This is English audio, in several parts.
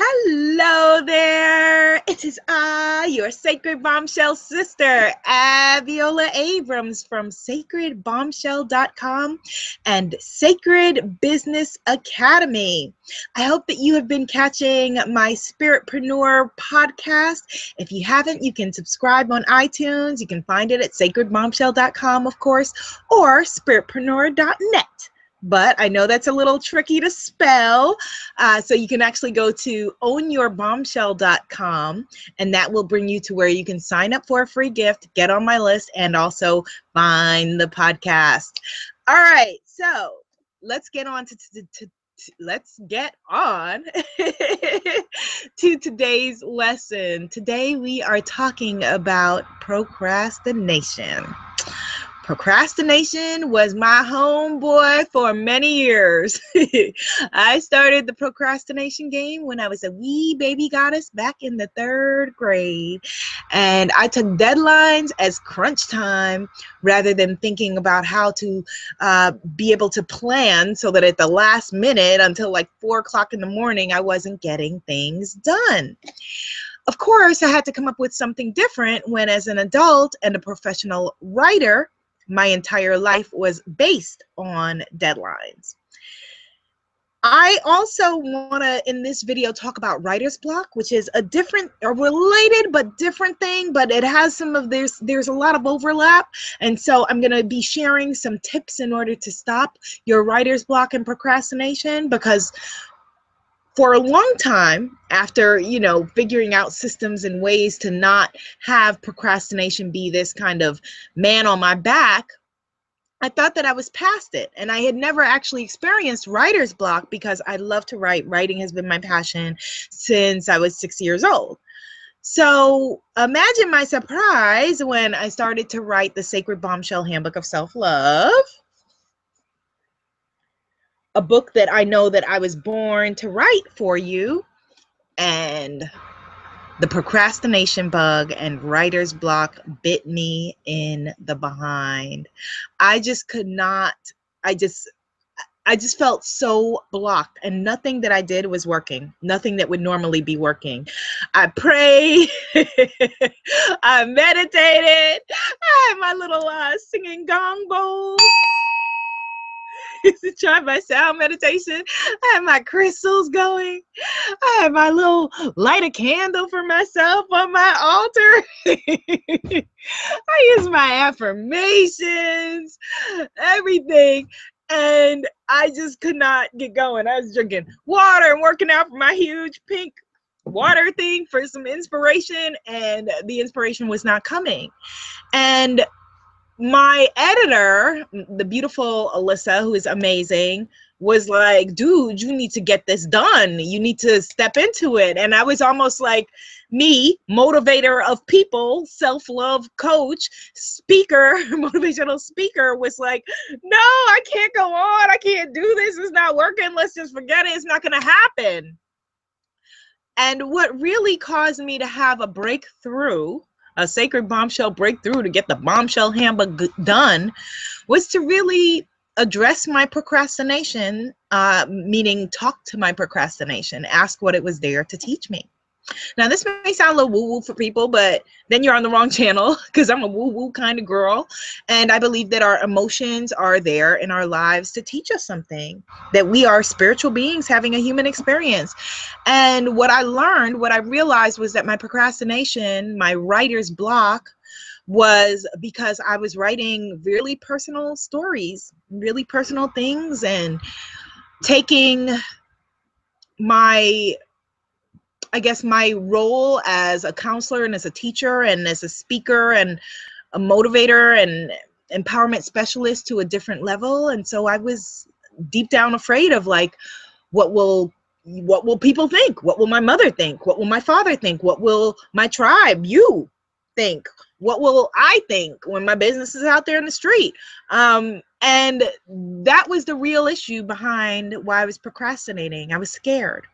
Hello there. It is I, your sacred bombshell sister, Abiola Abrams from sacredbombshell.com and Sacred Business Academy. I hope that you have been catching my Spiritpreneur podcast. If you haven't, you can subscribe on iTunes. You can find it at sacredbombshell.com, of course, or spiritpreneur.net but I know that's a little tricky to spell. Uh, so you can actually go to ownyourbombshell.com and that will bring you to where you can sign up for a free gift, get on my list, and also find the podcast. All right, so let's get on to, to, to, let's get on to today's lesson. Today we are talking about procrastination. Procrastination was my homeboy for many years. I started the procrastination game when I was a wee baby goddess back in the third grade. And I took deadlines as crunch time rather than thinking about how to uh, be able to plan so that at the last minute until like four o'clock in the morning, I wasn't getting things done. Of course, I had to come up with something different when, as an adult and a professional writer, my entire life was based on deadlines. I also want to, in this video, talk about writer's block, which is a different, a related but different thing, but it has some of this, there's a lot of overlap, and so I'm going to be sharing some tips in order to stop your writer's block and procrastination because for a long time after you know figuring out systems and ways to not have procrastination be this kind of man on my back I thought that I was past it and I had never actually experienced writer's block because I love to write. Writing has been my passion since I was six years old. So imagine my surprise when I started to write the Sacred Bombshell Handbook of Self Love a book that I know that I was born to write for you. And the procrastination bug and writer's block bit me in the behind. I just could not, I just, I just felt so blocked, and nothing that I did was working. Nothing that would normally be working. I prayed, I meditated, I had my little uh, singing gong bowls to try my sound meditation. I had my crystals going. I had my little light a candle for myself on my altar. I use my affirmations, everything. And I just could not get going. I was drinking water and working out for my huge pink water thing for some inspiration, and the inspiration was not coming. And my editor, the beautiful Alyssa, who is amazing, was like, dude, you need to get this done. You need to step into it. And I was almost like, me, motivator of people, self love coach, speaker, motivational speaker, was like, no, I can't go on. I can't do this. It's not working. Let's just forget it. It's not going to happen. And what really caused me to have a breakthrough a sacred bombshell breakthrough to get the bombshell handbook done was to really address my procrastination, uh, meaning talk to my procrastination, ask what it was there to teach me. Now, this may sound a little woo woo for people, but then you're on the wrong channel because I'm a woo woo kind of girl. And I believe that our emotions are there in our lives to teach us something, that we are spiritual beings having a human experience. And what I learned, what I realized was that my procrastination, my writer's block, was because I was writing really personal stories, really personal things, and taking my I guess my role as a counselor and as a teacher and as a speaker and a motivator and empowerment specialist to a different level. And so I was deep down afraid of like what will what will people think? What will my mother think? What will my father think? What will my tribe you think what will i think when my business is out there in the street um, and that was the real issue behind why I was procrastinating. I was scared.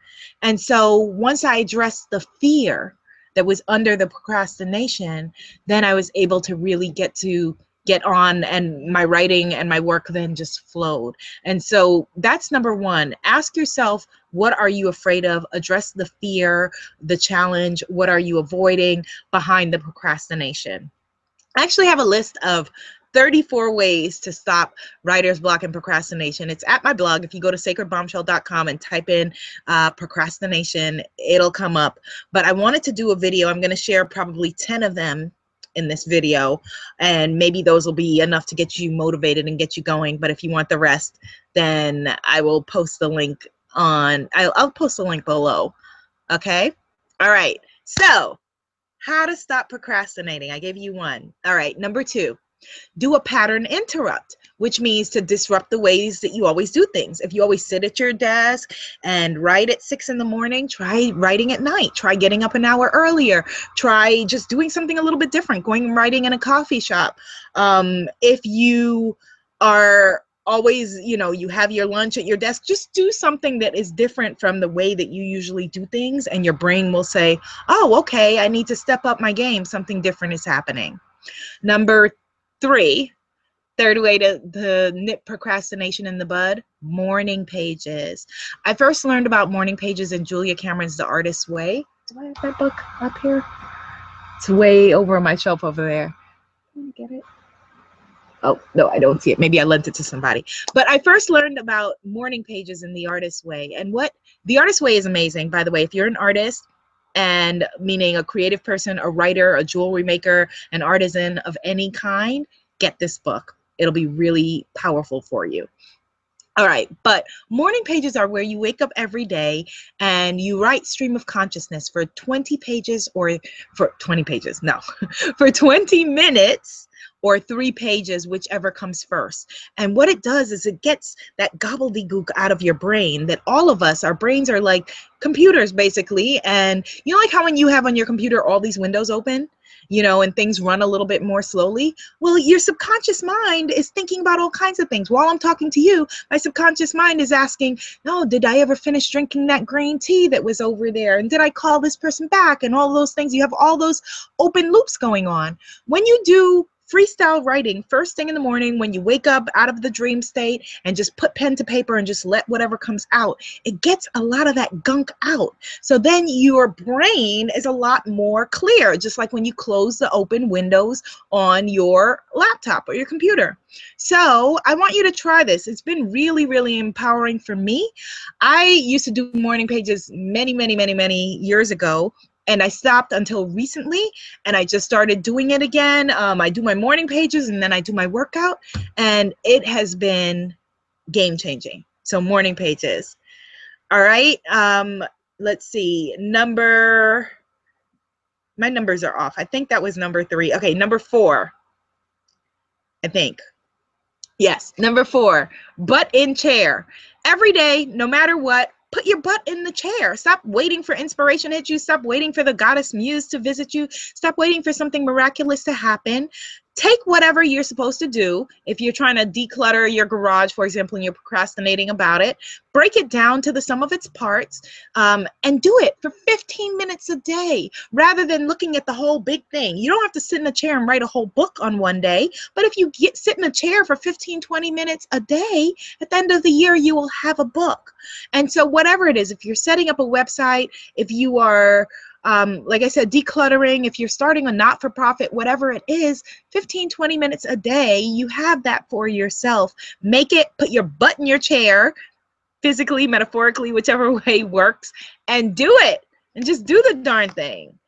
And so once I addressed the fear that was under the procrastination, then I was able to really get to get on and my writing and my work then just flowed. And so that's number one. Ask yourself, what are you afraid of? Address the fear, the challenge. What are you avoiding behind the procrastination? I actually have a list of 34 ways to stop writer's block and procrastination. It's at my blog. If you go to sacredbombshell.com and type in uh, procrastination, it'll come up. But I wanted to do a video. I'm going to share probably 10 of them in this video and maybe those will be enough to get you motivated and get you going but if you want the rest then i will post the link on i'll, I'll post the link below okay? All right so how to stop procrastinating i gave you one. All right number two do a pattern interrupt, which means to disrupt the ways that you always do things. If you always sit at your desk and write at six in the morning, try writing at night. Try getting up an hour earlier. Try just doing something a little bit different, going and writing in a coffee shop. Um, if you are always you know you have your lunch at your desk just do something that is different from the way that you usually do things and your brain will say oh okay i need to step up my game something different is happening number Three, third way to, to nip procrastination in the bud morning pages. I first learned about morning pages in julia cameron's the artist's way. Do i have that book up here? It's way over on my shelf over there. Can I get it? Oh no i don't see it. Maybe i lent it to somebody. But i first learned about morning pages in the artist's way. And what the artist's way is amazing by the way. If you're an artist and meaning a creative person, a writer, a jewelry maker, an artisan of any kind, get this book. It'll be really powerful for you. All right, but morning pages are where you wake up every day and you write stream of consciousness for 20 pages or for 20 pages, no, for 20 minutes or three pages, whichever comes first. And what it does is it gets that gobbledygook out of your brain that all of us, our brains are like computers basically. And you know, like how when you have on your computer all these windows open? You know, and things run a little bit more slowly. Well, your subconscious mind is thinking about all kinds of things. While I'm talking to you, my subconscious mind is asking, no, did I ever finish drinking that green tea that was over there? And did I call this person back? And all those things. You have all those open loops going on. When you do freestyle writing first thing in the morning when you wake up out of the dream state and just put pen to paper and just let whatever comes out. It gets a lot of that gunk out. So then your brain is a lot more clear just like when you close the open windows on your laptop or your computer. So i want you to try this. It's been really really empowering for me. I used to do morning pages many many many many years ago and I stopped until recently and I just started doing it again. Um, I do my morning pages and then I do my workout and it has been game changing. So morning pages. All right. Um, let's see. Number my numbers are off. I think that was number three. Okay, number four. I think. Yes, number four, butt in chair. Every day, no matter what, put your butt in the chair. Stop waiting for inspiration to hit you. Stop waiting for the goddess muse to visit you. Stop waiting for something miraculous to happen take whatever you're supposed to do. If you're trying to declutter your garage, for example, and you're procrastinating about it, break it down to the sum of its parts um, and do it for 15 minutes a day rather than looking at the whole big thing. You don't have to sit in a chair and write a whole book on one day, but if you get sit in a chair for 15, 20 minutes a day, at the end of the year, you will have a book. And so, whatever it is, if you're setting up a website, if you are um, like I said, decluttering, if you're starting a not for profit, whatever it is, 15, 20 minutes a day, you have that for yourself. Make it, put your butt in your chair, physically, metaphorically, whichever way works, and do it. And just do the darn thing.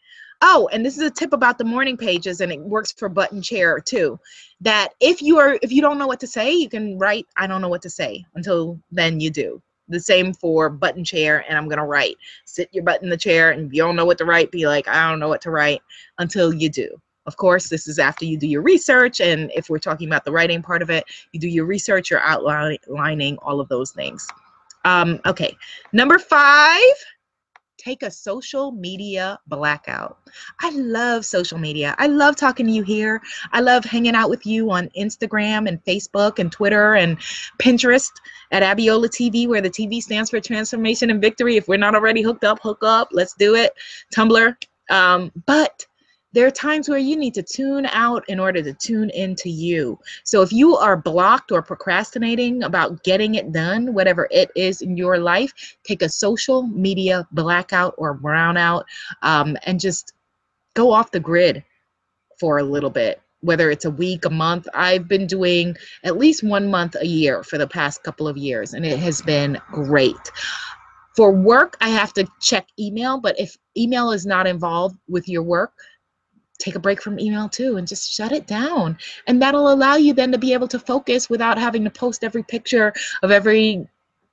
Oh, and this is a tip about the morning pages, and it works for button chair too. That if you are if you don't know what to say, you can write I don't know what to say until then you do the same for button chair and I'm gonna write. Sit your butt in the chair and if you don't know what to write, be like, I don't know what to write until you do. Of course, this is after you do your research, and if we're talking about the writing part of it, you do your research, you're outlining all of those things. Um, okay, number five take a social media blackout. I love social media. I love talking to you here. I love hanging out with you on Instagram and Facebook and Twitter and Pinterest at Abiola TV, where the TV stands for Transformation and Victory. If we're not already hooked up, hook up. Let's do it. Tumblr. Um, but there are times where you need to tune out in order to tune into you. So if you are blocked or procrastinating about getting it done, whatever it is in your life, take a social media blackout or brownout um, and just go off the grid for a little bit whether it's a week, a month. I've been doing at least one month a year for the past couple of years, and it has been great. For work, I have to check email, but if email is not involved with your work, take a break from email too and just shut it down. And that'll allow you then to be able to focus without having to post every picture of every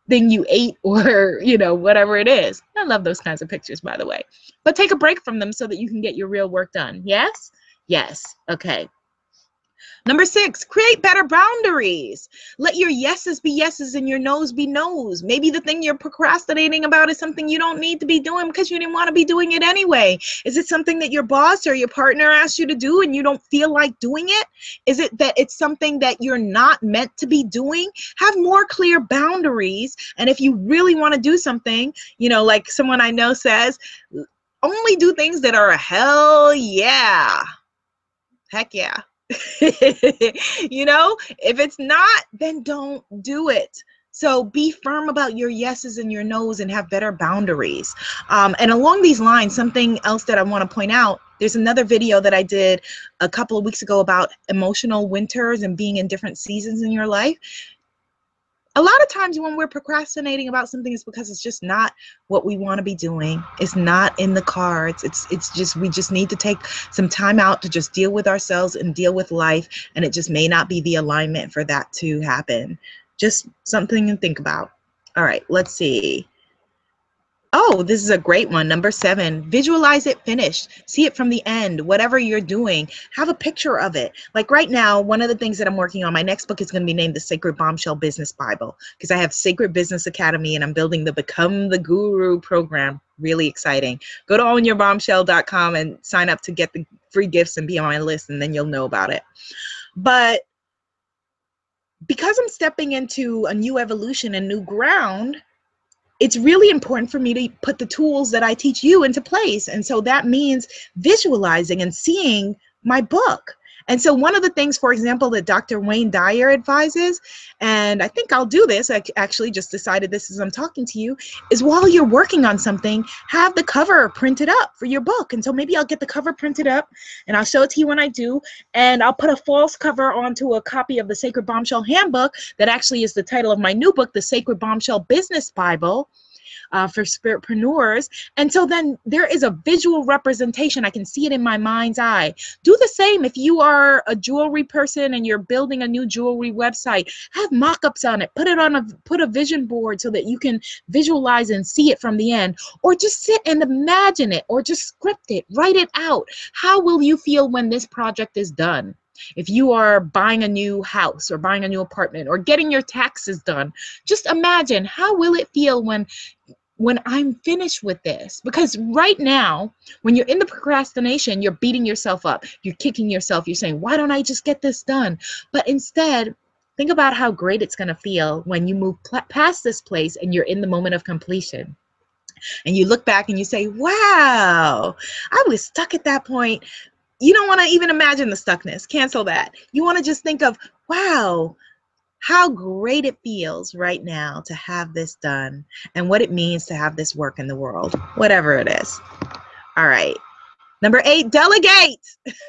thing you ate or you know whatever it is. I love those kinds of pictures by the way. But take a break from them so that you can get your real work done. Yes? Yes. Okay Number six, create better boundaries. Let your yeses be yeses and your noes be noes. Maybe the thing you're procrastinating about is something you don't need to be doing because you didn't want to be doing it anyway. Is it something that your boss or your partner asked you to do and you don't feel like doing it? Is it that it's something that you're not meant to be doing? Have more clear boundaries. And if you really want to do something, you know, like someone I know says, only do things that are a hell yeah. Heck yeah. you know, if it's not, then don't do it. So be firm about your yeses and your nos and have better boundaries. Um, and along these lines, something else that I want to point out there's another video that I did a couple of weeks ago about emotional winters and being in different seasons in your life a lot of times when we're procrastinating about something it's because it's just not what we want to be doing it's not in the cards it's it's just we just need to take some time out to just deal with ourselves and deal with life and it just may not be the alignment for that to happen. Just something to think about. All right let's see Oh, this is a great one. Number seven, visualize it finished. See it from the end, whatever you're doing. Have a picture of it. Like right now, one of the things that I'm working on, my next book is going to be named The Sacred Bombshell Business Bible because I have Sacred Business Academy and I'm building the Become the Guru program. Really exciting. Go to ownyourbombshell.com and sign up to get the free gifts and be on my list, and then you'll know about it. But because I'm stepping into a new evolution and new ground, it's really important for me to put the tools that I teach you into place. And so that means visualizing and seeing my book. And so, one of the things, for example, that Dr. Wayne Dyer advises, and I think I'll do this, I actually just decided this as I'm talking to you, is while you're working on something, have the cover printed up for your book. And so, maybe I'll get the cover printed up and I'll show it to you when I do. And I'll put a false cover onto a copy of the Sacred Bombshell Handbook that actually is the title of my new book, The Sacred Bombshell Business Bible uh, for spiritpreneurs. And so then there is a visual representation. I can see it in my mind's eye. Do the same if you are a jewelry person and you're building a new jewelry website. Have mock-ups on it. Put it on a put a vision board so that you can visualize and see it from the end. Or just sit and imagine it or just script it. Write it out. How will you feel when this project is done? if you are buying a new house or buying a new apartment or getting your taxes done just imagine how will it feel when when I'm finished with this. Because right now, when you're in the procrastination, you're beating yourself up, you're kicking yourself, you're saying, Why don't I just get this done? But instead, think about how great it's going to feel when you move pl- past this place and you're in the moment of completion. And you look back and you say, Wow, I was stuck at that point. You don't want to even imagine the stuckness. Cancel that. You want to just think of, Wow, how great it feels right now to have this done and what it means to have this work in the world, whatever it is. All right. Number eight, delegate.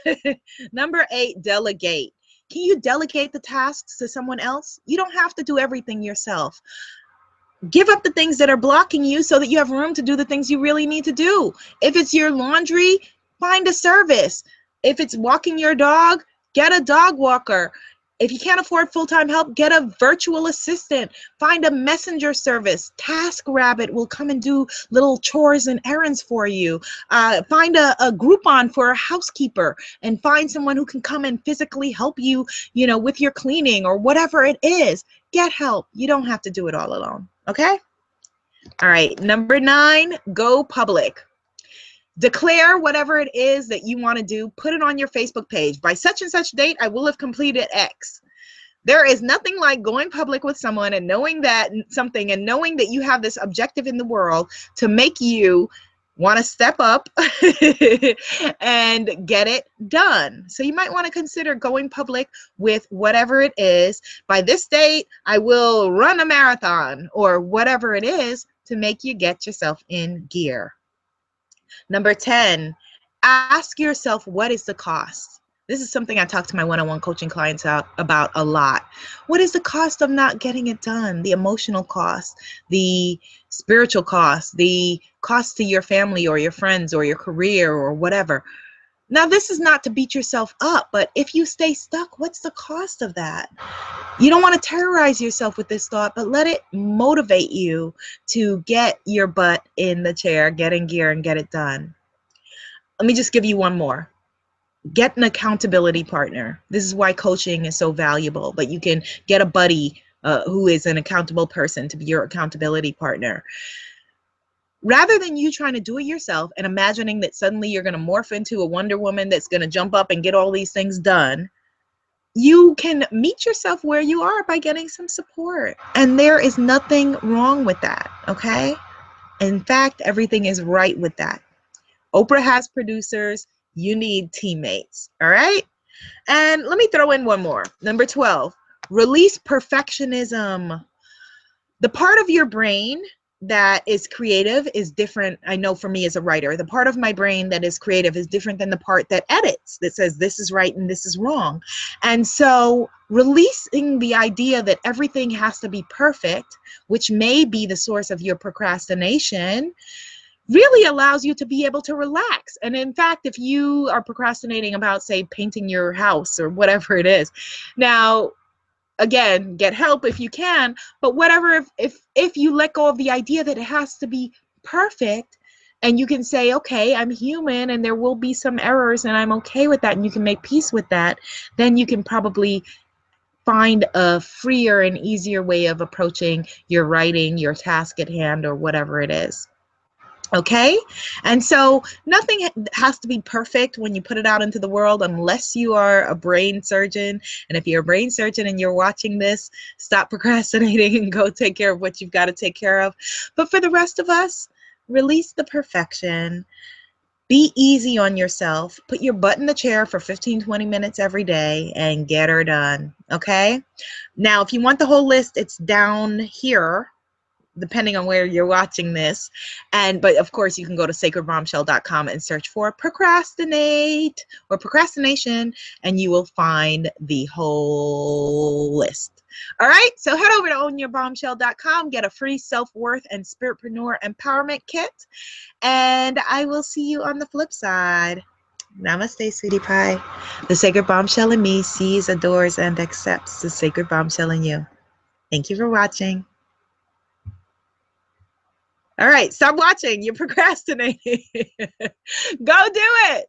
Number eight, delegate. Can you delegate the tasks to someone else? You don't have to do everything yourself. Give up the things that are blocking you so that you have room to do the things you really need to do. If it's your laundry, find a service. If it's walking your dog, get a dog walker. If you can't afford full time help, get a virtual assistant. Find a messenger service. TaskRabbit will come and do little chores and errands for you. Uh, find a, a Groupon for a housekeeper and find someone who can come and physically help you, you know, with your cleaning or whatever it is. Get help. You don't have to do it all alone. Okay? All right. Number nine, go public declare whatever it is that you want to do put it on your facebook page by such and such date i will have completed x there is nothing like going public with someone and knowing that something and knowing that you have this objective in the world to make you want to step up and get it done. So you might want to consider going public with whatever it is. By this date, I will run a marathon or whatever it is to make you get yourself in gear. Number 10, ask yourself what is the cost? This is something I talk to my one on one coaching clients out about a lot. What is the cost of not getting it done? The emotional cost, the spiritual cost, the cost to your family or your friends or your career or whatever. Now, this is not to beat yourself up, but if you stay stuck, what's the cost of that? You don't want to terrorize yourself with this thought, but let it motivate you to get your butt in the chair, get in gear, and get it done. Let me just give you one more get an accountability partner. This is why coaching is so valuable, but you can get a buddy uh, who is an accountable person to be your accountability partner. Rather than you trying to do it yourself and imagining that suddenly you're going to morph into a Wonder Woman that's going to jump up and get all these things done, you can meet yourself where you are by getting some support. And there is nothing wrong with that, okay? In fact, everything is right with that. Oprah has producers, you need teammates. All right. And let me throw in one more. Number 12, release perfectionism. The part of your brain that is creative is different. I know for me as a writer, the part of my brain that is creative is different than the part that edits, that says this is right and this is wrong. And so releasing the idea that everything has to be perfect, which may be the source of your procrastination, really allows you to be able to relax. And in fact, if you are procrastinating about, say, painting your house or whatever it is, now, again, get help if you can. But whatever, if if if you let go of the idea that it has to be perfect, and you can say, okay, I'm human, and there will be some errors, and I'm okay with that, and you can make peace with that, then you can probably find a freer and easier way of approaching your writing, your task at hand, or whatever it is. Okay, and so nothing has to be perfect when you put it out into the world unless you are a brain surgeon. And if you're a brain surgeon and you're watching this, stop procrastinating and go take care of what you've got to take care of. But for the rest of us, release the perfection. Be easy on yourself. Put your butt in the chair for 15, 20 minutes every day and get her done. Okay? Now, if you want the whole list, it's down here depending on where you're watching this. And but of course you can go to sacredbombshell.com and search for procrastinate or procrastination and you will find the whole list. All right, so head over to ownyourbombshell.com, get a free self-worth and spiritpreneur empowerment kit, and I will see you on the flip side. Namaste, sweetie pie. The sacred bombshell in me sees, adores, and accepts the sacred bombshell in you. Thank you for watching. All right, stop watching. You're procrastinating. Go do it.